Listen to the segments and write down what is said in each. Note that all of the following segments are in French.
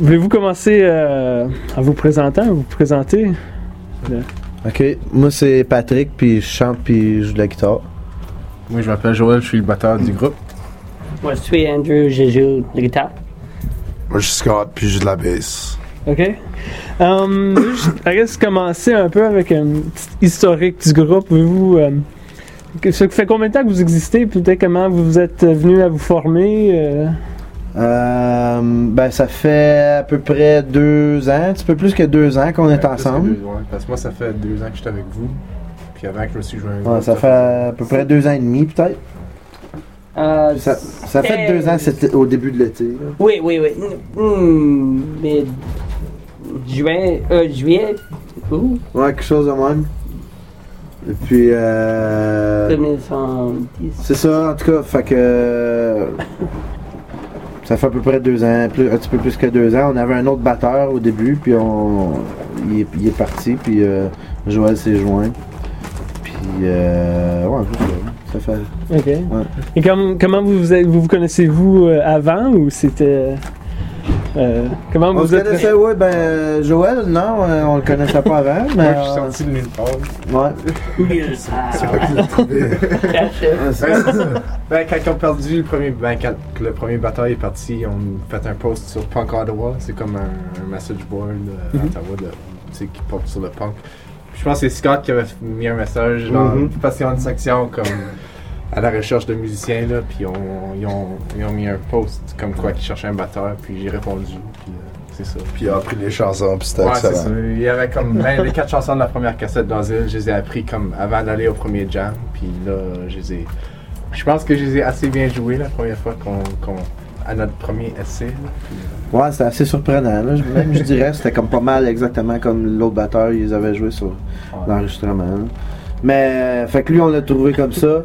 voulez-vous commencer euh, en vous présentant, à vous présenter? Ok, moi c'est Patrick, puis je chante, puis je joue de la guitare. Moi, je m'appelle Joël, je suis le batteur du groupe. Moi, je suis Andrew, je joue la guitare. Moi, je suis Scott, puis je joue de la bass. OK. Um, juste, I guess, commencer un peu avec un petit historique du groupe. Pouvez-vous. euh, ça fait combien de temps que vous existez? puis Peut-être comment vous êtes venu à vous former? euh? Euh, ben ça fait à peu près deux ans, un petit peu plus que deux ans qu'on est ensemble. plus que deux, ouais, parce que moi, ça fait deux ans que j'étais avec vous. Puis avant que je me suis joué un Ouais, ça fait à peu près deux ans et demi peut-être. Euh, Ça, ça fait deux ans, c'était au début de l'été. là. Oui, oui, oui. Hmm, mais. Juin. Euh, juillet. Ouh, Ouais, quelque chose de même. Et puis, euh, 2010. c'est ça, en tout cas, fait que. Ça fait à peu près deux ans, plus, un petit peu plus que deux ans. On avait un autre batteur au début, puis on, il, est, il est parti, puis euh, Joël s'est joint. Puis, euh, ouais, ça. Ça fait. OK. Et comme- comment vous vous, vous connaissez-vous euh, avant ou c'était. Euh, comment On vous se êtes. connaissait, ouais, ben, Joël, non, euh, on le connaissait pas avant, mais. Moi, je suis sorti de nulle part. ouais. C'est- Ben, quand ils ont perdu le premier, ben, quand le premier batteur est parti, on fait un post sur Punk Ottawa. C'est comme un, un message board euh, à Mhm. Ottawa de, tu sais, qui porte sur le punk. Puis je pense que c'est Scott qui avait mis un message, genre, parce qu'il y a une section comme à la recherche de musiciens, là, puis on- ils, ont, ils ont mis un post comme quoi qu'ils cherchaient un batteur, puis j'ai répondu, puis euh, c'est ça. Puis il a appris les chansons, puis c'était Ouais, c'est ça. Il y avait comme ben, les quatre chansons de la première cassette d'Asile, je les ai appris comme avant d'aller au premier jam. Puis là, je les ai. Je pense que je les ai assez bien joués la première fois qu'on. qu'on- à notre premier essai. là. Puis, euh, Ouais, c'était assez surprenant. Là. Même je dirais c'était comme pas mal exactement comme l'autre batteur, ils avaient joué sur l'enregistrement. Mais euh, fait que lui on l'a trouvé comme ça.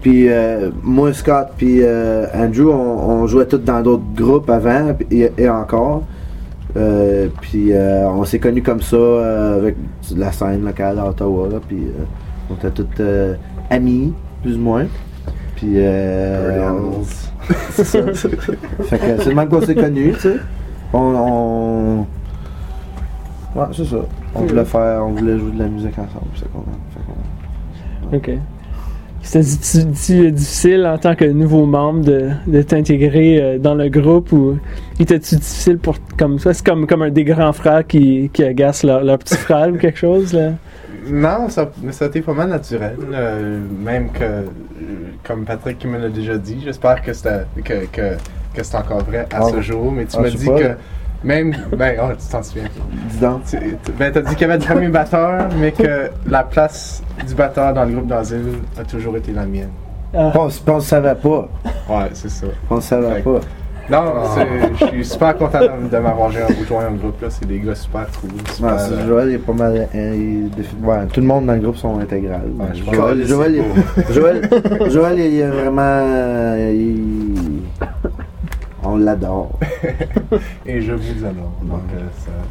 Puis euh, moi, Scott, puis euh, Andrew, on, on jouait tous dans d'autres groupes avant et, et encore. Euh, puis euh, on s'est connus comme ça euh, avec la scène locale à Ottawa. Là, puis euh, on était tous euh, amis, plus ou moins. Puis euh, c'est ça. fait que c'est le même qu'on s'est connus, tu sais. On, on... Ouais, c'est ça. On voulait faire, on voulait jouer de la musique ensemble, c'est qu'on fait qu'on- OK. C'était di- difficile en tant que nouveau membre de, de t'intégrer euh, dans le groupe ou était-tu difficile pour comme ça? C'est comme, comme un des grands frères qui, qui agace leur, leur petit frère ou quelque chose là? Non, ça, mais ça a été pas mal naturel. euh, même que, euh, comme Patrick qui me l'a déjà dit, j'espère que c'était que, que, que c'est encore vrai à Ah. ce jour. Mais tu Ah, dit pas. que même. Ben, oh, tu t'en souviens. Ben, t'as dit qu'il y avait du premier batteur, mais que la place du batteur dans le groupe d'asile a toujours été la mienne. Ah, On, le savait pas. Ouais, c'est ça. On le savait Fait- pas. Non, je suis super content de, de m'avoir joint joint au groupe. là. C'est des gars super cool. Super, Non, c'est- euh, Joël est pas mal. ouais, tout le monde dans le groupe sont intégral. Ouais, je Joël, Joël, il est vraiment. euh, il- On l'adore. et je vous adore. Donc, euh,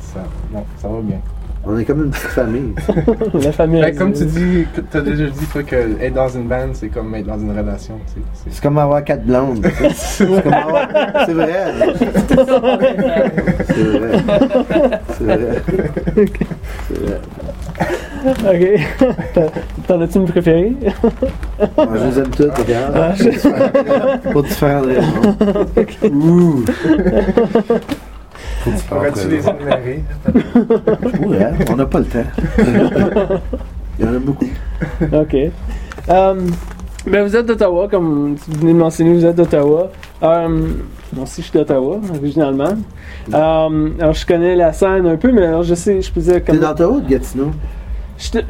ça, ça, va bien. On est comme une petite famille. la famille. Ben, comme tu dis, t'as déjà dit toi, que être dans une bande, c'est comme être dans une relation. tu sais. C'est- C'est comme avoir quatre blondes. tu sais. C'est comme avoir. C'est vrai. C'est vrai. C'est vrai. C'est vrai. OK. T'en- T'en as-tu une préférée? Moi, je les aime toutes, regarde. Ah, je- Pour différentes raisons. Ouh. Faut que tu Pourrais-tu fasses, les énumérer? Ouais, hein, on n'a pas le temps. Il y en a beaucoup. OK. Um, ben vous êtes d'Ottawa, comme tu venez de mentionner, vous êtes d'Ottawa. Um, moi aussi, je suis d'Ottawa, originalement. Um, alors, je connais la scène un peu, mais alors, je sais, je peux dire T'es d'Ottawa ou de Gatineau? Je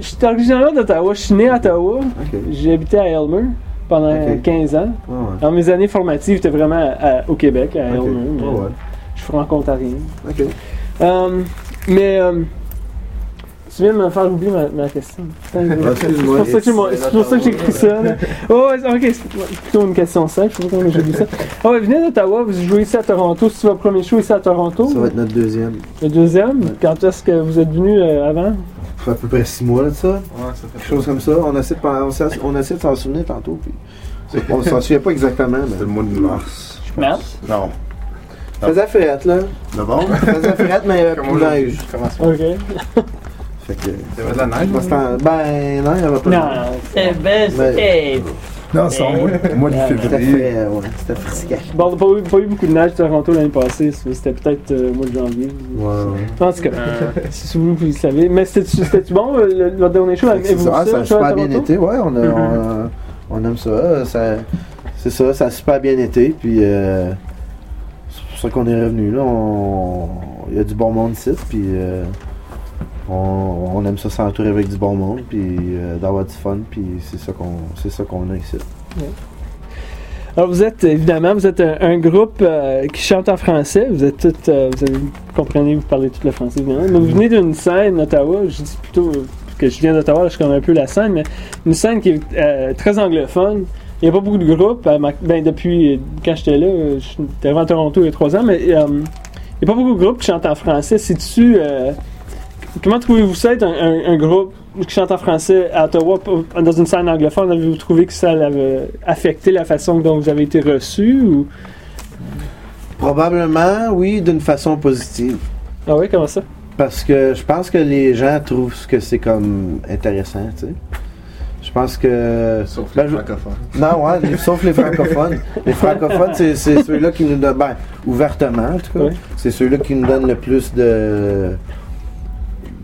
suis originalement d'Ottawa. Je suis né à Ottawa. J'ai habité à Elmer pendant Ok. 15 ans. Ah ouais. Dans mes années formatives, j'étais vraiment à- à- au Québec, à. Elmer. mais Ah ouais. Je suis franco-ontarien. Ok. Um, mais um, tu viens de me faire oublier ma, ma question. C'est pour ça que j'ai que écrit ça. là. Oh, ok, c'est plutôt une question simple. Je sais pas comment j'ai dit ça. Ouais, venez d'Ottawa, vous jouez ici à Toronto. C'est votre premier show ici à Toronto? Ça va être notre deuxième. Le deuxième? Quand est-ce que vous êtes venu euh, avant? Fait à peu près six mois là, de ça. Ouais, ça fait Quelque chose comme ça. On essaie de, on essaie- on essaie de s'en souvenir tantôt. Puis on s'en souvient pas exactement. C'était le Mais... mois de mars. je pense. Mars? Non. Faisait frette, là. D'abord? Faisait frette, mais il y avait plus de neige. ça? Ok. Fait que. Il y avait de la neige? C'était en- Ben, non, il n'y avait pas de Non, Eh ben, c'est. Non, c'est en mois, mois de C'était février. c'était friqué. Bon, on n'a pas, eu- pas eu beaucoup de neige à Toronto l'année passée, c'était peut-être euh, mois de janvier. En tout cas, si vous, vous le savez. Mais c'était-tu bon, euh, le, votre dernier show? C'est ça, ça a le super bien été, ouais, on, a, on, aime ça, ça c'est ça, ça a super bien été, puis euh, c'est pour ça qu'on est revenu là, il y a du bon monde ici, puis euh, on, aime ça s'entourer avec du bon monde, puis euh, d'avoir du fun, puis c'est ça qu'on c'est a ici. Alors, vous êtes, évidemment, vous êtes un, groupe euh, qui chante en français. Vous êtes tous, euh, vous, avez- comprenez, vous parlez tout le français, évidemment. Mais vous venez d'une scène, Ottawa, je dis plutôt que je viens d'Ottawa, je connais un peu la scène, mais une scène qui est très anglophone. Il n'y a pas beaucoup de groupes. ben, depuis quand j'étais là, j'étais arrivé à Toronto il y a trois ans, mais il n'y a pas beaucoup de groupes qui chantent en français. C'est-tu. euh, comment trouvez-vous ça être un, un- un groupe qui chante en français à Ottawa dans une scène anglophone? Avez-vous trouvé que ça avait affecté la façon dont vous avez été reçu? Ou... Probablement, oui, d'une façon positive. Ah oui, comment ça? Parce que je pense que les gens trouvent que c'est comme intéressant, tu sais. Je pense que. Sauf Ben, les je- francophones. Non, ouais, les- sauf les francophones. Les francophones, c'est, ceux-là qui nous donnent, ben, ouvertement en tout cas, c'est ceux-là qui nous donnent le plus de.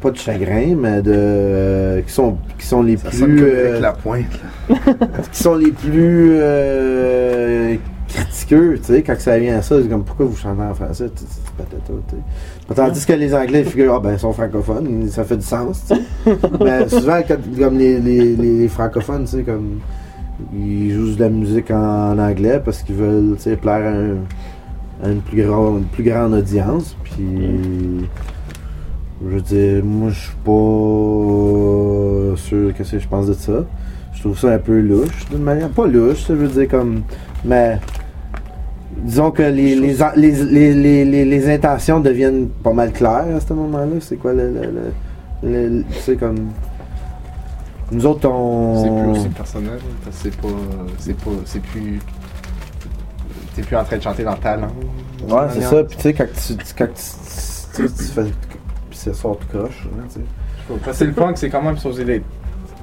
Pas de chagrin, mais de. qui sont, qui sont les Ça plus. euh, avec la pointe. là. qui sont les plus. euh, critiqueux, tu sais, quand ça vient à ça, c'est comme pourquoi vous chantez en français, tu sais. Tandis que les Anglais ils figurent, ah ben, ils sont francophones, ça fait du sens, tu sais. Mais souvent, comme les, les, les francophones, tu sais, comme. Ils jouent de la musique en, anglais parce qu'ils veulent, tu sais, plaire à, un- à une, plus grande, une plus grande audience, puis. Je veux dire, moi, je suis pas sûr que c'est je pense de ça. Je trouve ça un peu louche, d'une manière. Pas louche, ça veut dire comme. Mais. Disons que les, les, les, les, les, intentions deviennent pas mal claires à ce moment-là. C'est quoi le. le, le- le- le- c'est comme. Nous autres, on. C'est plus aussi personnel, que c'est pas. C'est pas. C'est plus. T'es plus en train de chanter dans ta langue. Ouais, c'est ça. Puis tu sais, quand tu, tu- quand tu, tu, tu fais. Ça sort tout croche, hein, que le punk, c'est quand même supposé l'être.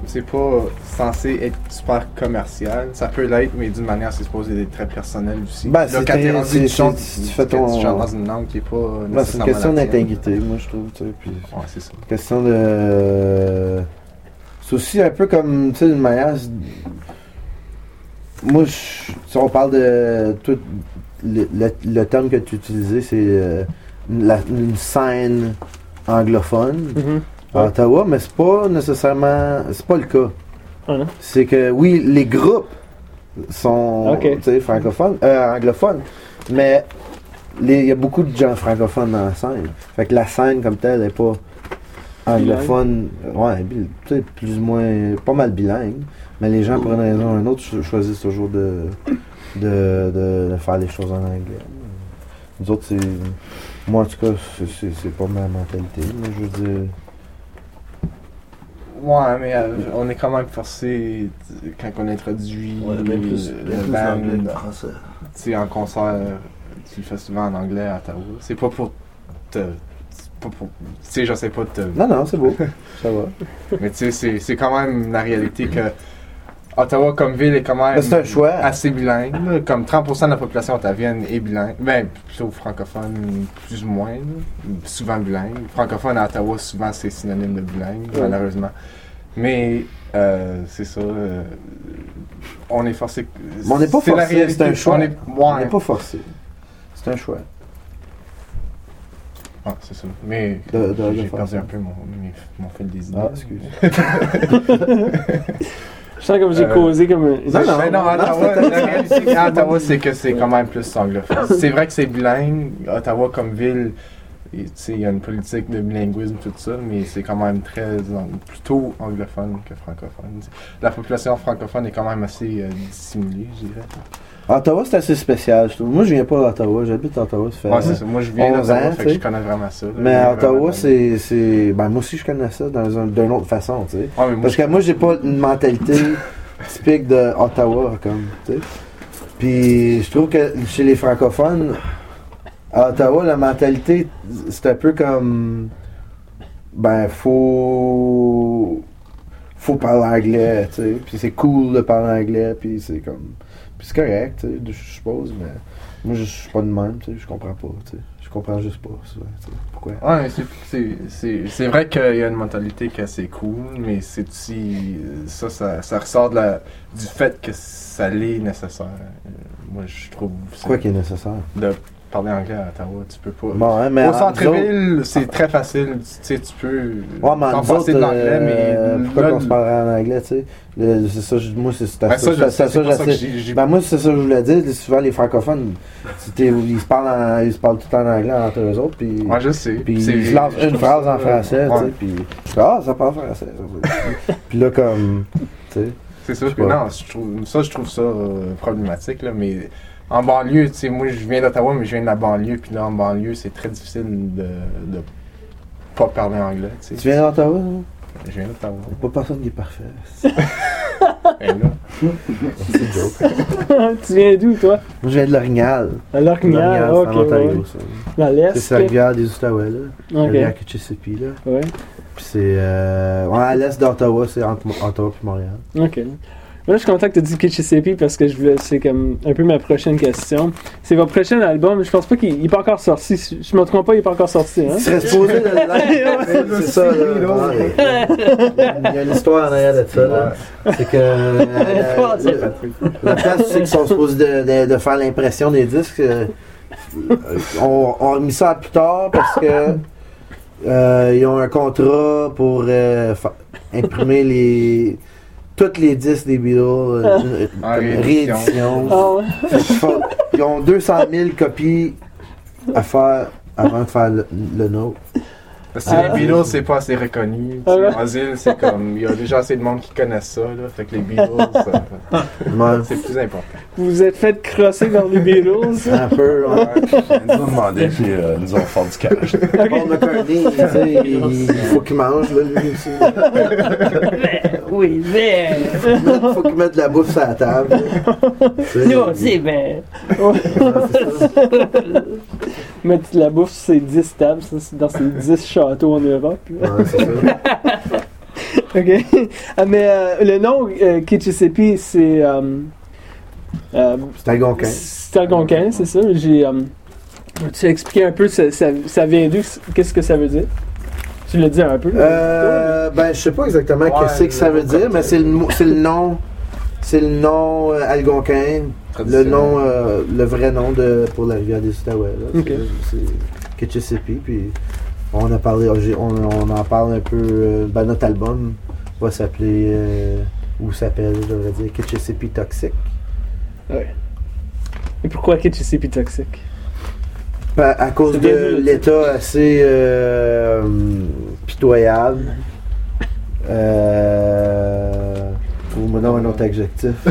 C'est pas censé être super commercial. Ça peut l'être, mais d'une manière, c'est supposé être très personnel aussi. Ben, c'est quand t'es très- rendu, c'est- tu chantes, c'est- tu tu, fais ton- tu chantes dans une langue qui est pas. Ouais, c'est une question d'intégrité, moi, je trouve, tu sais. Puis. Ouais, c'est ça. question de. C'est aussi un peu comme, tu sais, d'une manière. c'est- Moi, je- si on parle de. tout- le, le- le terme que tu utilisais, c'est euh, la- une scène anglophone Mhm. à Ottawa, mais c'est pas nécessairement. C'est pas le cas. Ah? C'est que, oui, les groupes sont francophones, euh, anglophones, mais il y a beaucoup de gens francophones dans la scène. Fait que la scène comme telle n'est pas anglophone, ouais, bil- tu sais, plus ou moins, pas mal bilingue, mais les gens, pour une raison ou une autre, cho- choisissent toujours de, de- de faire les choses en anglais. Nous autres, c'est. Moi, en tout cas, c'est- c'est c'est pas ma mentalité. Moi, je veux dire. Ouais, mais euh, on est quand même forcé, quand on introduit Ouais, bien plus, le plus band, français. sais, en concert, tu le fais souvent en anglais à Ottawa. C'est pas pour te. c'est pas pour. Tu sais, je sais pas te. Non, non, c'est beau. Ça va. Mais tu sais, c'est- c'est quand même la réalité que Ottawa comme ville est quand même un choix. assez bilingue. là. Comme 30% de la population ottavienne est bilingue. Ben, plutôt francophone, plus ou moins. là. Souvent bilingue. Francophone à Ottawa, souvent c'est synonyme de bilingue, Ouais. malheureusement. Mais euh, c'est ça. euh, on est forcé. Mais on n'est pas forcé, c'est un choix. On est, ouais, n'est pas forcé. C'est un choix. Ah, c'est ça. Mais j'ai perdu un peu mon, mes- mon fil des idées. Ah, excuse. Je sens comme j'ai Euh, causé comme un. Non, non. Mais non, Ottawa, la réalité à Ottawa, c'est que c'est quand même plus anglophone. C'est vrai que c'est bilingue. Ottawa, comme ville, et, tu sais, il y a une politique de bilinguisme, tout ça, mais c'est quand même très plutôt anglophone que francophone. La population francophone est quand même assez euh, dissimulée, je dirais. Ottawa, c'est assez spécial, je trouve. Moi, je viens pas d'Ottawa. J'habite à Ottawa, ça fait. Ouais, c'est ça. Moi, je viens 11 d'Ottawa, fait que je connais vraiment ça. là. Mais à Ottawa, c'est. c'est- Ben, moi aussi, je connais ça dans un- d'une autre façon, tu sais. Ouais, mais moi, Parce que moi, j'ai pas une mentalité typique de Ottawa, comme, tu sais. Puis, je trouve que chez les francophones, À Ottawa, la mentalité, c'est un peu comme. Ben, faut. Faut parler anglais, tu sais. Puis c'est cool de parler anglais, puis c'est comme. C'est correct, je suppose, mais. Moi, je suis pas de même, tu sais. Je comprends pas, tu sais. Je comprends juste pas, sais. Pourquoi? Ouais, mais c'est- c'est- c'est c'est vrai qu'il y a une mentalité qui est assez cool, mais c'est aussi. Ça, ça, ça ressort de la, du fait que ça l'est nécessaire. Euh, Moi, je trouve. Quoi qui est nécessaire? De parler anglais à Ottawa, tu peux pas. Bon, hein, mais. Au en- autres- centre-ville, c'est très facile. Tu sais, tu peux. Ouais, mais nous autres, de l'anglais, euh, mais. pourquoi là, qu'on se parlerait en anglais, tu sais? C'est ça, moi, c'est ben, ça, ça, je ça, ça que Ben moi, c'est ça que je voulais dire. Souvent, les francophones, ils se parlent, en- ils se parlent tout en anglais entre eux autres, puis, Ouais, je sais. puis ils lancent une phrase ça, en français, tu sais, puis ah, ça parle français. ça. puis là, comme, tu sais, C'est sûr Je non, trouve, ça je trouve ça euh, problématique là, mais en banlieue, tu sais, moi je viens d'Ottawa, mais je viens de la banlieue, puis là en banlieue c'est très difficile de, de pas parler anglais, tu viens d'Ottawa, non? Je viens d'Ottawa. Il n'y a pas personne qui est parfait. Et là, C'est une joke. tu viens d'où, toi? Moi, je viens de L'Orignal. L'Orignal, ok. c'est en Ontario, ouais. ça. Dans l'Est. C'est la rivière des Outaouais, là. La rivière Kitchissippi, là. Ouais. Puis c'est, euh, ouais, à l'est d'Ottawa, c'est entre Ottawa et Montréal. Ok. Moi, je suis content que tu parce que je c'est comme un peu ma prochaine question. C'est votre prochain album. Je pense pas qu'il il est pas encore sorti. Je me trompe pas, il est pas encore sorti. Hein? Il serait supposé de l'être. C'est ça. Il y a une histoire en arrière de ça, là. C'est que. euh, la, la place, c'est qu'ils sont supposés de, de- de faire l'impression des disques. euh, on, on a mis ça à plus tard parce que. euh, ils ont un contrat pour euh, imprimer les. Tous les disques des Beatles, euh, réédition. Ah? Fait qu'ils font- ils ont 200 000 copies à faire avant de faire le, le nôtre. Parce que Ah. les Beatles c'est pas assez reconnu. Ah. En île, c'est comme, il y a déjà assez de monde qui connaissent ça, là, fait que les Beatles, ça- Ouais. c'est plus important. Vous vous êtes fait crosser dans les Beatles. Un peu. Ils nous ont demandé, puis euh, nous ont fait du cash. Paul McCartney, tu sais, il, il faut qu'il mange, là, lui aussi. Oui, mais. Il faut qu'il mette de la bouffe sur la table. Nous aussi, ben. Mettre de la bouffe sur ses 10 tables, dans ses 10 châteaux en Europe. là. Ouais, c'est ça. Ok. Ah, mais euh, le nom euh, Kitchissippi, c'est. Euh, euh, C'est algonquin. c'est algonquin, c'est ça. J'ai. Euh, tu as expliqué un peu, ça, ça, ça vient d'où? Qu'est-ce que ça veut dire? Tu l'as dit un peu. Euh, ben, je sais pas exactement Ouais, qu'est-ce que ça veut dire, mais c'est le, c'est le nom. C'est le nom euh, algonquin. Le nom, euh, le vrai nom de, pour la rivière des Outaouais. là. Ok. C'est- Kitchissippi. Puis on a parlé, on, on en parle un peu. euh, ben, notre album va s'appeler, ou s'appelle, je devrais dire, Kitchissippi Toxic. Ouais. Et pourquoi Kitchissippi toxique? Pa- À cause de l'état assez pitoyable. Euh, Trouve-moi donc un autre adjectif.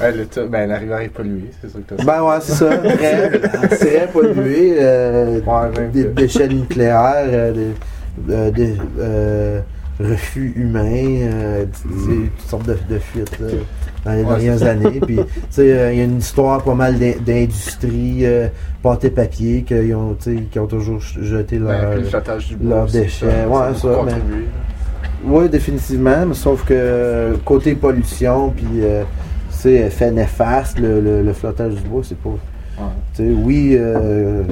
Ouais, le ta- ben, la rivière est polluée, c'est ça que t'as Ben ouais, c'est ça. Très, très pollué. euh, Ouais, des déchets nucléaires, euh, des, euh, des, refus humains, sais, toutes sortes de, de fuites là, dans les Ouais, dernières années. Puis, tu sais, il y a une histoire pas mal d'in- d'industries, pâté papier, qui ont, qui ont toujours jeté Ben, leur. le leurs aussi, déchets. ça- Ouais, ça, mais-. Oui, définitivement, mais sauf que côté pollution, puis euh, c'est effet néfaste, le, le, le flottage du bois, c'est pas. Ouais. Tu sais, oui, euh,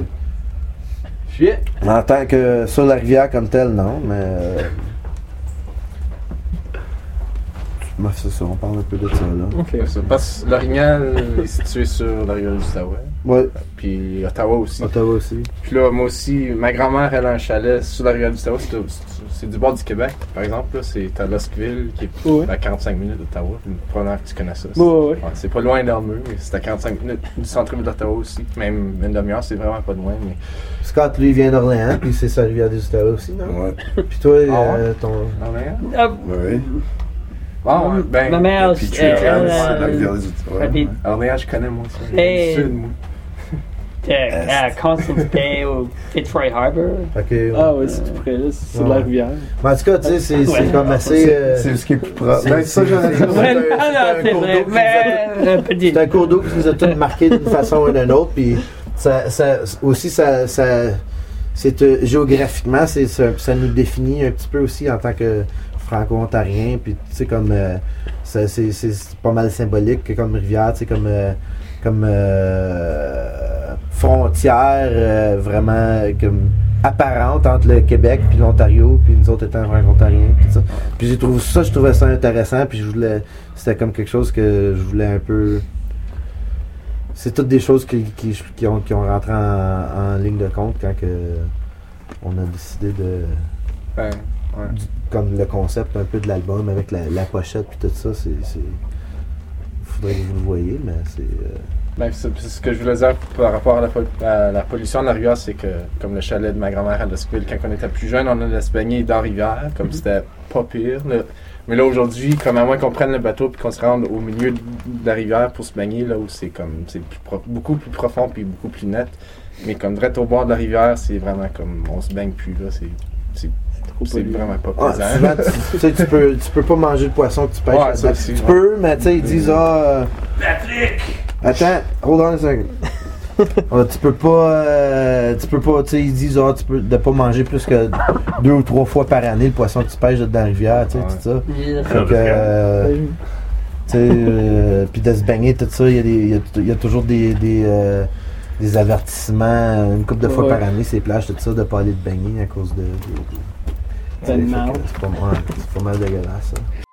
en tant que sur la rivière comme telle, non, mais. C'est ça, on parle un peu de ça là. Ok. Ça, Parce que l'Orignal est situé sur la rivière du Outaouais. Ouais, Puis Ottawa aussi. Ottawa aussi. Puis là, moi aussi, ma grand-mère, elle a un chalet sur la rivière du Ottawa. C'est- du bord du Québec, par exemple. là. C'est à Losqueville, qui est Ouais. à 45 minutes d'Ottawa. Probablement que tu connais ça. Ouais, ouais, ouais. Ouais, c'est pas loin d'Armeux, mais c'est à 45 minutes du centre-ville d'Ottawa aussi. Même une demi-heure, c'est vraiment pas loin. Mais... Scott, lui, vient d'Orléans, puis c'est sa rivière des Ottawa aussi, non? Ouais. Puis toi, Ah euh, ton. Orléans? Ah, Oui. Ah, ouais, ben, Ma mère, Puis euh, euh, des Outaouais. habite- Orléans, je connais moi ça. Hey. Du Sud, moi. à Constance Bay au Fitzroy Harbor? Fait que- Ah ouais, c'est tout près là, c'est sur la Ouais. rivière. Mais en tout cas, tu sais, c'est c'est Ouais. comme assez. euh, C'est ce qui est plus proche. c'est- Ben, ça, j'en ai c'est- Ouais, vrai, petit. C'est un cours d'eau qui nous a tous marqués d'une façon ou d'une autre. Puis ça, ça, aussi, ça, ça, c'est euh, géographiquement, c'est, ça, ça nous définit un petit peu aussi en tant que franco-ontarien. Puis tu sais, comme euh, c'est, c'est- c'est pas mal symbolique que comme rivière, tu sais, comme, euh, comme euh, frontière vraiment comme apparente entre le Québec puis l'Ontario, puis nous autres étant franco-ontariens. Puis, ça. puis j'ai trouvé ça, je trouvais ça intéressant. Puis je voulais, c'était comme quelque chose que je voulais un peu c'est toutes des choses qui, qui, qui ont, qui ont rentré en, en ligne de compte quand que on a décidé de Ben, ouais. Comme le concept un peu de l'album avec la, la pochette puis tout ça c'est faudrait que vous le voyez mais c'est euh, Ben, ce que je voulais dire par rapport à la, à la pollution de la rivière, c'est que, comme le chalet de ma grand-mère à Lesquille, quand on était plus jeune, on allait se baigner dans la rivière, comme c'était pas pire. là. Mais là, aujourd'hui, comme à moins qu'on prenne le bateau puis qu'on se rende au milieu de la rivière pour se baigner, là où c'est comme, c'est beaucoup plus profond puis beaucoup plus net. Mais comme direct au bord de la rivière, c'est vraiment comme, on se baigne plus, là, c'est, c'est, vraiment pas ah, plaisant. souvent tu, tu sais tu peux tu peux pas manger le poisson que tu pêches Ouais, ça aussi, tu ouais. peux mais tu sais ils disent ah euh, attends hold on a second Ah, tu peux pas euh, tu peux pas tu sais ils disent ah tu peux de pas manger plus que deux ou trois fois par année le poisson que tu pêches dans la rivière tu sais Ouais. tout ça Yeah. Fait que, euh, tu sais, euh, puis de se baigner, tout ça, il y, a des- y a, il y a toujours des, des, euh, des avertissements, une couple de fois Ouais. par année, ces plages, tout ça, de pas aller te baigner à cause de. de- de- Mal. C'est pas, mal dégueulasse, ça.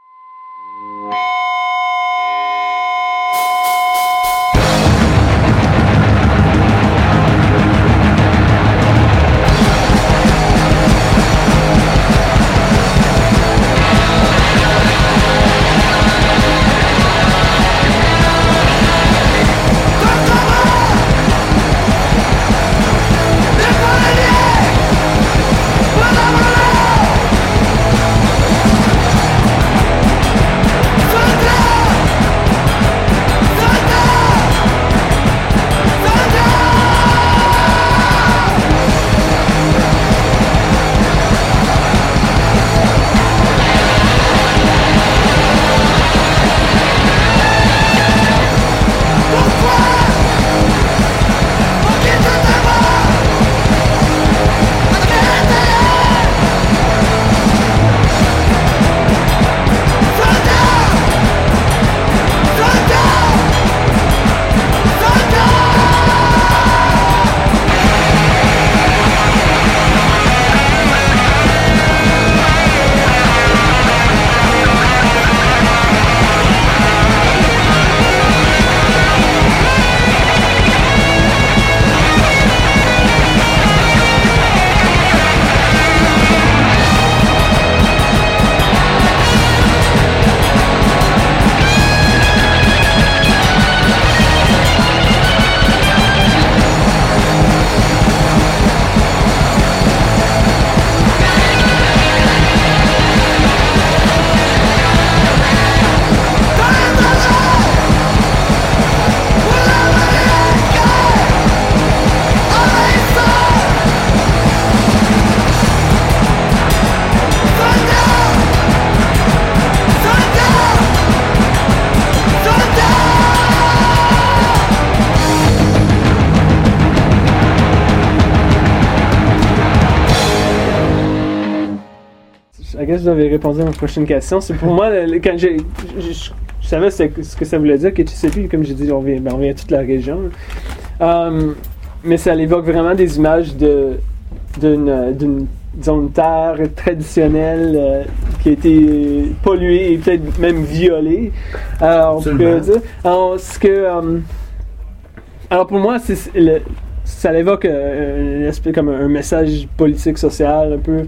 Vous avez répondu à ma prochaine question. C'est pour moi, le- quand j'ai. Je, savais ce que, ce que ça voulait dire, que tu sais plus, comme j'ai dit, on vient, ben, on vient de toute la région. Um, mais ça évoque vraiment des images de d'une d'une disons, une terre traditionnelle euh, qui a été polluée et peut-être même violée. Alors, on Absolument. pourrait dire. Alors, ce que. um, alors, pour moi, c'est c'est le- ça évoque euh, un aspect comme un, un message politique, social, un peu.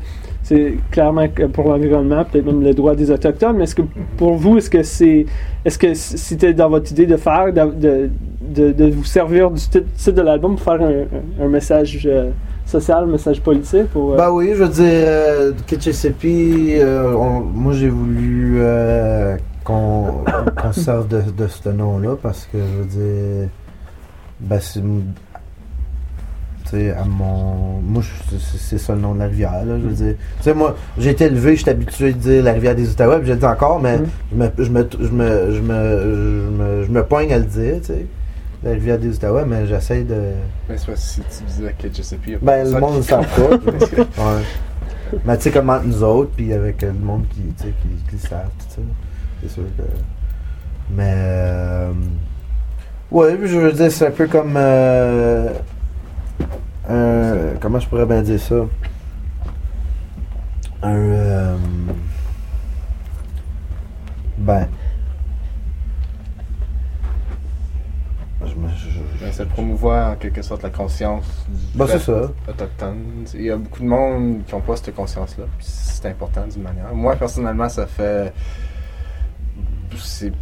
C'est clairement pour l'environnement, peut-être même le droit des Autochtones, mais est-ce que pour vous, est-ce que c'est. Est-ce que c'était dans votre idée de faire, de, de, vous servir du titre de l'album pour faire un, message euh, social, un message politique ou, Bah oui, je veux dire, euh, Kitchesepi, euh, moi j'ai voulu euh, qu'on se serve de, de ce nom-là parce que je veux dire, ben, c'est- sais, à mon. Moi, je- c'est ça le nom de la rivière, là, je veux dire. Tu sais, moi, j'ai été élevé, j'étais habitué de dire la rivière des Outaouais, puis je le dis encore, mais Mm. je, me, je, me, je, me, je, me, je, me, je me poigne à le dire, tu sais. La rivière des Outaouais, mais j'essaie de. Mais c'est si tu disais que je sais plus. y a Ben, le monde ne savent pas. ouais. Mais tu sais, comme entre nous autres, puis avec euh, le monde qui, tu sais, qui, qui savent, tout ça. C'est sûr que. Mais. Euh, ouais, je veux dire, c'est un peu comme. euh, un- comment je pourrais bien dire ça? Un. euh, ben. Je me. je- je- Ben, c'est de promouvoir en quelque sorte la conscience du Ben, ça. autochtone. Il y a beaucoup de monde qui n'ont pas cette conscience-là. C'est important d'une manière. Moi, personnellement, ça fait. C'est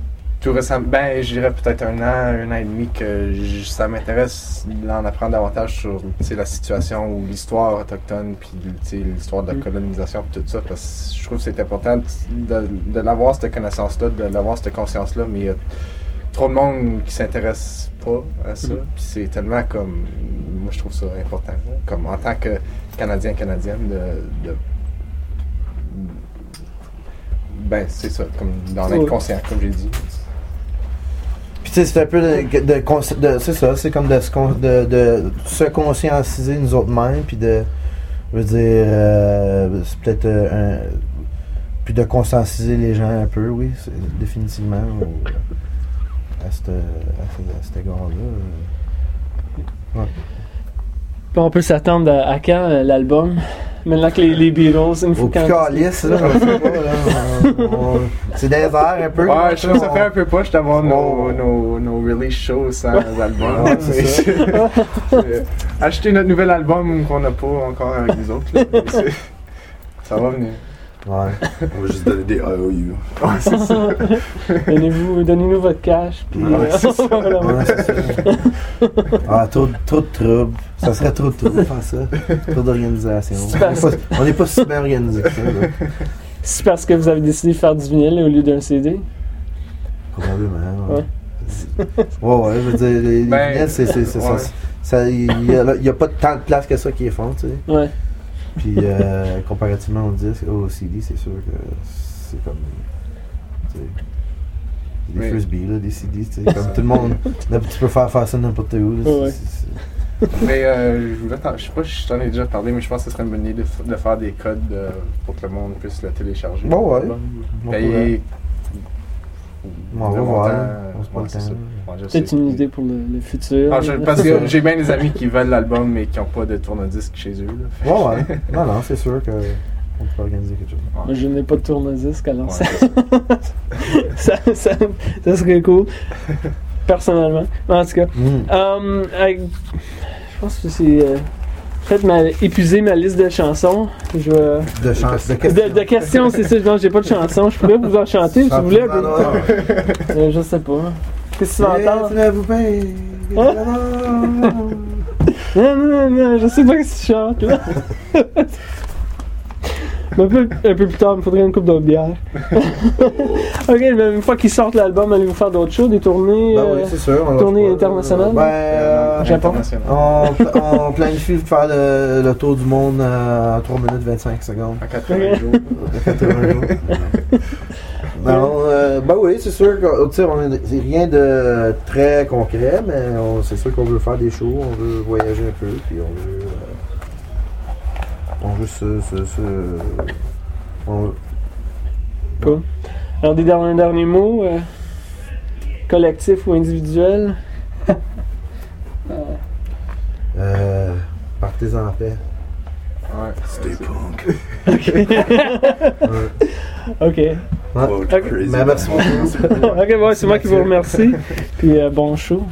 tout récemment. Ben, je dirais peut-être un an, un an et demi que je- ça m'intéresse d'en apprendre davantage sur la situation ou l'histoire autochtone, puis l'histoire de la Mm. colonisation, puis tout ça. Parce que je trouve que c'est important de, de l'avoir, cette connaissance-là, de l'avoir, cette conscience-là, mais il y a trop de monde qui s'intéresse pas à ça. Mhm. Puis c'est tellement comme. Moi, je trouve ça important. là. Comme en tant que Canadien, Canadienne, de. de- ben, c'est ça, comme d'en être conscient, comme j'ai dit. C'est un peu de, de, c'est ça, c'est comme de, se conscientiser nous autres mêmes, puis de, je veux dire, euh, c'est peut-être euh, puis de conscientiser les gens un peu, oui, définitivement, au- à cet, à ce- à cet égard-là. euh. On peut s'attendre à, quand euh, l'album? Maintenant que les, les Beatles, une fois quand. calice, là, je sais pas, là, on- c'est des airs un peu. Ouais, je trouve que ça fait un peu poche d'avoir nos, Oh. nos, nos release shows sans album. Ouais, c'est ça. Euh, Acheter notre nouvel album qu'on n'a pas encore avec les autres. là. Ça va venir. Ouais. On va juste donner des IOU. Donnez-vous, donnez-nous votre cash. Puis, Ouais, euh, c'est ça. voilà. Ouais, c'est ça. Ah, trop, trop de troubles. Ça serait trop de troubles faire ça. Trop d'organisation. On n'est pas, si bien organisé que ça. là. C'est parce que vous avez décidé de faire du vinyle au lieu d'un CD. Probablement. Ouais. Ouais, ouais, je veux dire, les, Ben, vinyles, c'est, c'est, c'est ouais. ça. Il n'y a pas tant de place que ça qui est font, tu sais. Ouais. Puis, euh, comparativement au disque, au CD, c'est sûr que c'est comme. tu sais, Des Oui. frisbees, là, des CD, tu sais. Comme tout le monde. Tu peux faire, faire ça n'importe où. là, Ouais, Mais euh, je voulais je sais pas si je t'en ai déjà parlé, mais je pense que ce serait une bonne idée de, de faire des codes euh, pour que le monde puisse le télécharger. Bon, ouais. on On va voir, ouais. Ouais. Peut-être une idée pour le, le futur. Ah, je- parce que j'ai bien des amis qui veulent l'album mais qui n'ont pas de tourne-disque chez eux. Là. Ouais, ouais. Non, non, c'est sûr que on peut organiser quelque chose. Moi, je n'ai pas de tourne-disque, alors Ouais, ça, ça. ça, ça, serait cool. Personnellement. En tout cas, Mm. euh, avec- je pense que c'est. Peut-être ma, épuisé ma liste de chansons. Je vais- De chance, de De, questions. de questions, c'est ça. Non, j'ai pas de chansons. Je pourrais vous en chanter si vous voulez. un peu. Euh, je sais pas. Qu'est-ce que tu vas entendre? Hein? Je sais pas ce que tu chantes. Mais un, peu, un peu plus tard, il me faudrait une coupe de bière. ok, mais une fois qu'ils sortent l'album, allez-vous faire d'autres choses, des tournées Ben euh, oui, c'est sûr. on va- tournée internationale? Ben, euh, Japon. International. on, pla- on planifie de faire le, le tour du monde euh, en 3 minutes 25 secondes. En 80 jours. De 80 jours. Non, euh, ben oui, c'est sûr c'est rien de très concret, mais c'est sûr qu'on veut faire des shows, on veut voyager un peu, puis on veut. euh, on veut se. se, se- on- Cool. Alors, des derniers, derniers mots, euh, collectifs ou individuels euh, partez en paix. Ouais. Stay punk. Ouais. Ok. Ouais. Ok. crazy. Ben, merci beaucoup. ok, bon, c'est moi qui vous remercie. Puis euh, bon show.